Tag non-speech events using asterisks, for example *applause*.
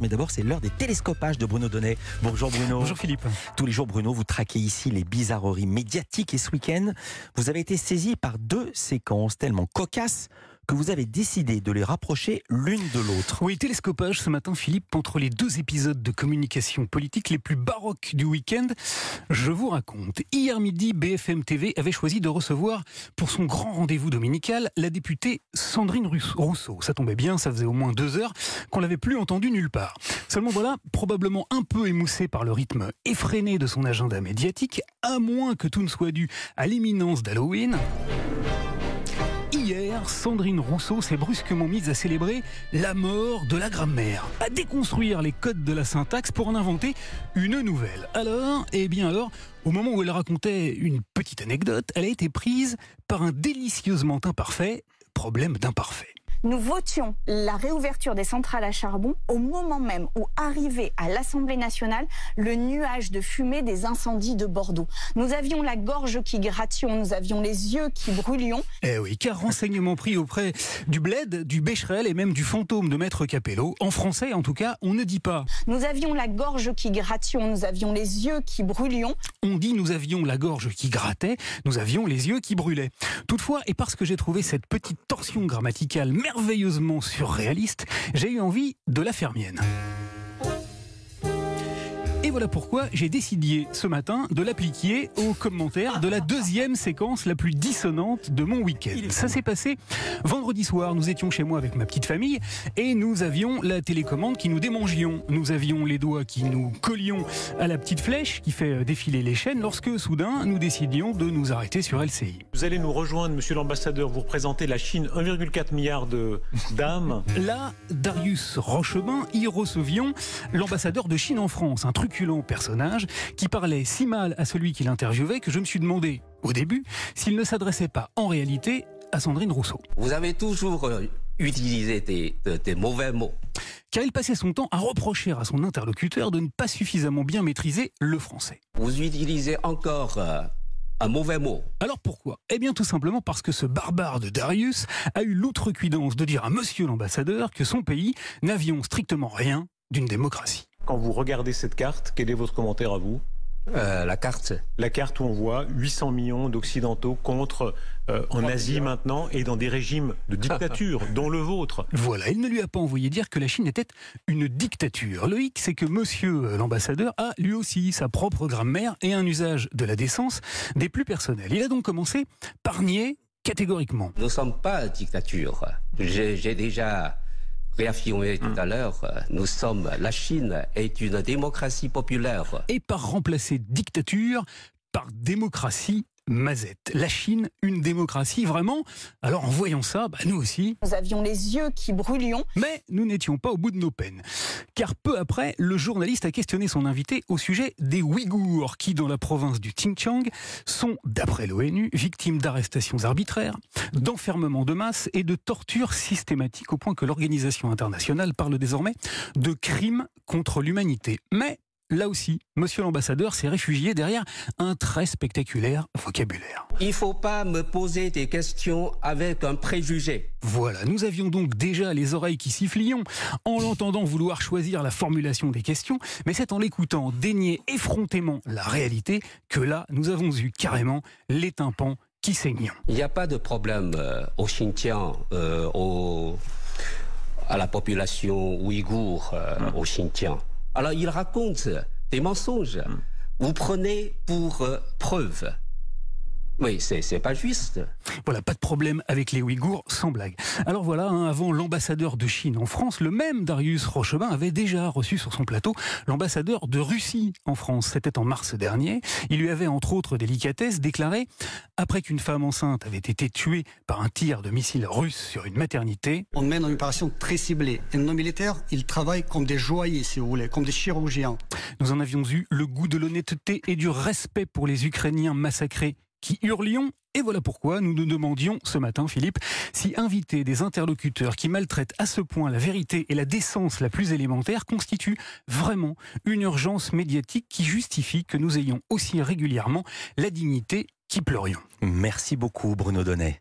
Mais d'abord, c'est l'heure des télescopages de Bruno Donnet. Bonjour Bruno. Bonjour Philippe. Tous les jours, Bruno, vous traquez ici les bizarreries médiatiques et ce week-end, vous avez été saisi par deux séquences tellement cocasses que vous avez décidé de les rapprocher l'une de l'autre. Oui, télescopage ce matin, Philippe, entre les deux épisodes de communication politique les plus baroques du week-end. Je vous raconte. Hier midi, BFM TV avait choisi de recevoir, pour son grand rendez-vous dominical, la députée Sandrine Rousseau. Ça tombait bien, ça faisait au moins deux heures qu'on l'avait plus entendue nulle part. Seulement voilà, probablement un peu émoussé par le rythme effréné de son agenda médiatique, à moins que tout ne soit dû à l'imminence d'Halloween. Hier, Sandrine Rousseau s'est brusquement mise à célébrer la mort de la grammaire, à déconstruire les codes de la syntaxe pour en inventer une nouvelle. Alors, eh bien alors, au moment où elle racontait une petite anecdote, elle a été prise par un délicieusement imparfait problème d'imparfait nous votions la réouverture des centrales à charbon au moment même où arrivait à l'Assemblée nationale le nuage de fumée des incendies de Bordeaux. Nous avions la gorge qui grattion, nous avions les yeux qui brûlions. Eh oui, car renseignement pris auprès du bled, du Becherel et même du fantôme de Maître Capello. En français, en tout cas, on ne dit pas. Nous avions la gorge qui grattion, nous avions les yeux qui brûlions. On dit nous avions la gorge qui grattait, nous avions les yeux qui brûlaient. Toutefois, et parce que j'ai trouvé cette petite torsion grammaticale merveilleusement surréaliste, j'ai eu envie de la faire mienne. Et voilà pourquoi j'ai décidé ce matin de l'appliquer aux commentaires de la deuxième séquence la plus dissonante de mon week-end. Ça s'est passé vendredi soir. Nous étions chez moi avec ma petite famille et nous avions la télécommande qui nous démangions. Nous avions les doigts qui nous collions à la petite flèche qui fait défiler les chaînes lorsque soudain nous décidions de nous arrêter sur LCI. Vous allez nous rejoindre, monsieur l'ambassadeur. Vous représentez la Chine, 1,4 milliard de d'âmes. Là, Darius Rochebain, y recevions l'ambassadeur de Chine en France. Un truc personnage qui parlait si mal à celui qui l'interviewait que je me suis demandé, au début, s'il ne s'adressait pas en réalité à Sandrine Rousseau. Vous avez toujours euh, utilisé des, mauvais mots. Car il passait son temps à reprocher à son interlocuteur de ne pas suffisamment bien maîtriser le français. Vous utilisez encore euh, un mauvais mot. Alors pourquoi? Eh bien tout simplement parce que ce barbare de Darius a eu l'outrecuidance de dire à monsieur l'ambassadeur que son pays n'avions strictement rien d'une démocratie. Quand vous regardez cette carte, quel est votre commentaire à vous? Euh, la carte. La carte où on voit 800 millions d'Occidentaux contre euh, en Asie maintenant et dans des régimes de dictature, *laughs* dont le vôtre. Voilà, il ne lui a pas envoyé dire que la Chine était une dictature. Le hic, c'est que monsieur euh, l'ambassadeur a lui aussi sa propre grammaire et un usage de la décence des plus personnels. Il a donc commencé par nier catégoriquement. Nous ne sommes pas dictature. J'ai déjà réaffirmé tout à l'heure, nous sommes, la Chine est une démocratie populaire. Et par remplacer dictature par démocratie Mazette. La Chine, une démocratie vraiment Alors en voyant ça, bah, nous aussi. Nous avions les yeux qui brûlions. Mais nous n'étions pas au bout de nos peines. Car peu après, le journaliste a questionné son invité au sujet des Ouïghours qui, dans la province du Xinjiang, sont, d'après l'ONU, victimes d'arrestations arbitraires, d'enfermement de masse et de tortures systématiques au point que l'organisation internationale parle désormais de crimes contre l'humanité. Mais Là aussi, monsieur l'ambassadeur s'est réfugié derrière un très spectaculaire vocabulaire. Il ne faut pas me poser des questions avec un préjugé. Voilà, nous avions donc déjà les oreilles qui sifflions en l'entendant vouloir choisir la formulation des questions, mais c'est en l'écoutant dénier effrontément la réalité que là, nous avons eu carrément les tympans qui saignent. Il n'y a pas de problème euh, au Xinjiang, euh, à la population ouïghour euh, au Xinjiang. Alors il raconte des mensonges. Hmm. Vous prenez pour euh, preuve oui, c'est pas juste. Voilà, pas de problème avec les Ouïghours, sans blague. Alors voilà, hein, avant l'ambassadeur de Chine en France, le même Darius Rochebin avait déjà reçu sur son plateau l'ambassadeur de Russie en France. C'était en mars dernier. Il lui avait, entre autres délicatesses, déclaré après qu'une femme enceinte avait été tuée par un tir de missile russe sur une maternité. On mène une opération très ciblée. Et nos militaires, ils travaillent comme des joailliers, si vous voulez, comme des chirurgiens. Nous en avions eu le goût de l'honnêteté et du respect pour les Ukrainiens massacrés qui hurlions. Et voilà pourquoi nous nous demandions ce matin, Philippe, si inviter des interlocuteurs qui maltraitent à ce point la vérité et la décence la plus élémentaire constitue vraiment une urgence médiatique qui justifie que nous ayons aussi régulièrement la dignité qui pleurions. Merci beaucoup Bruno Donnet.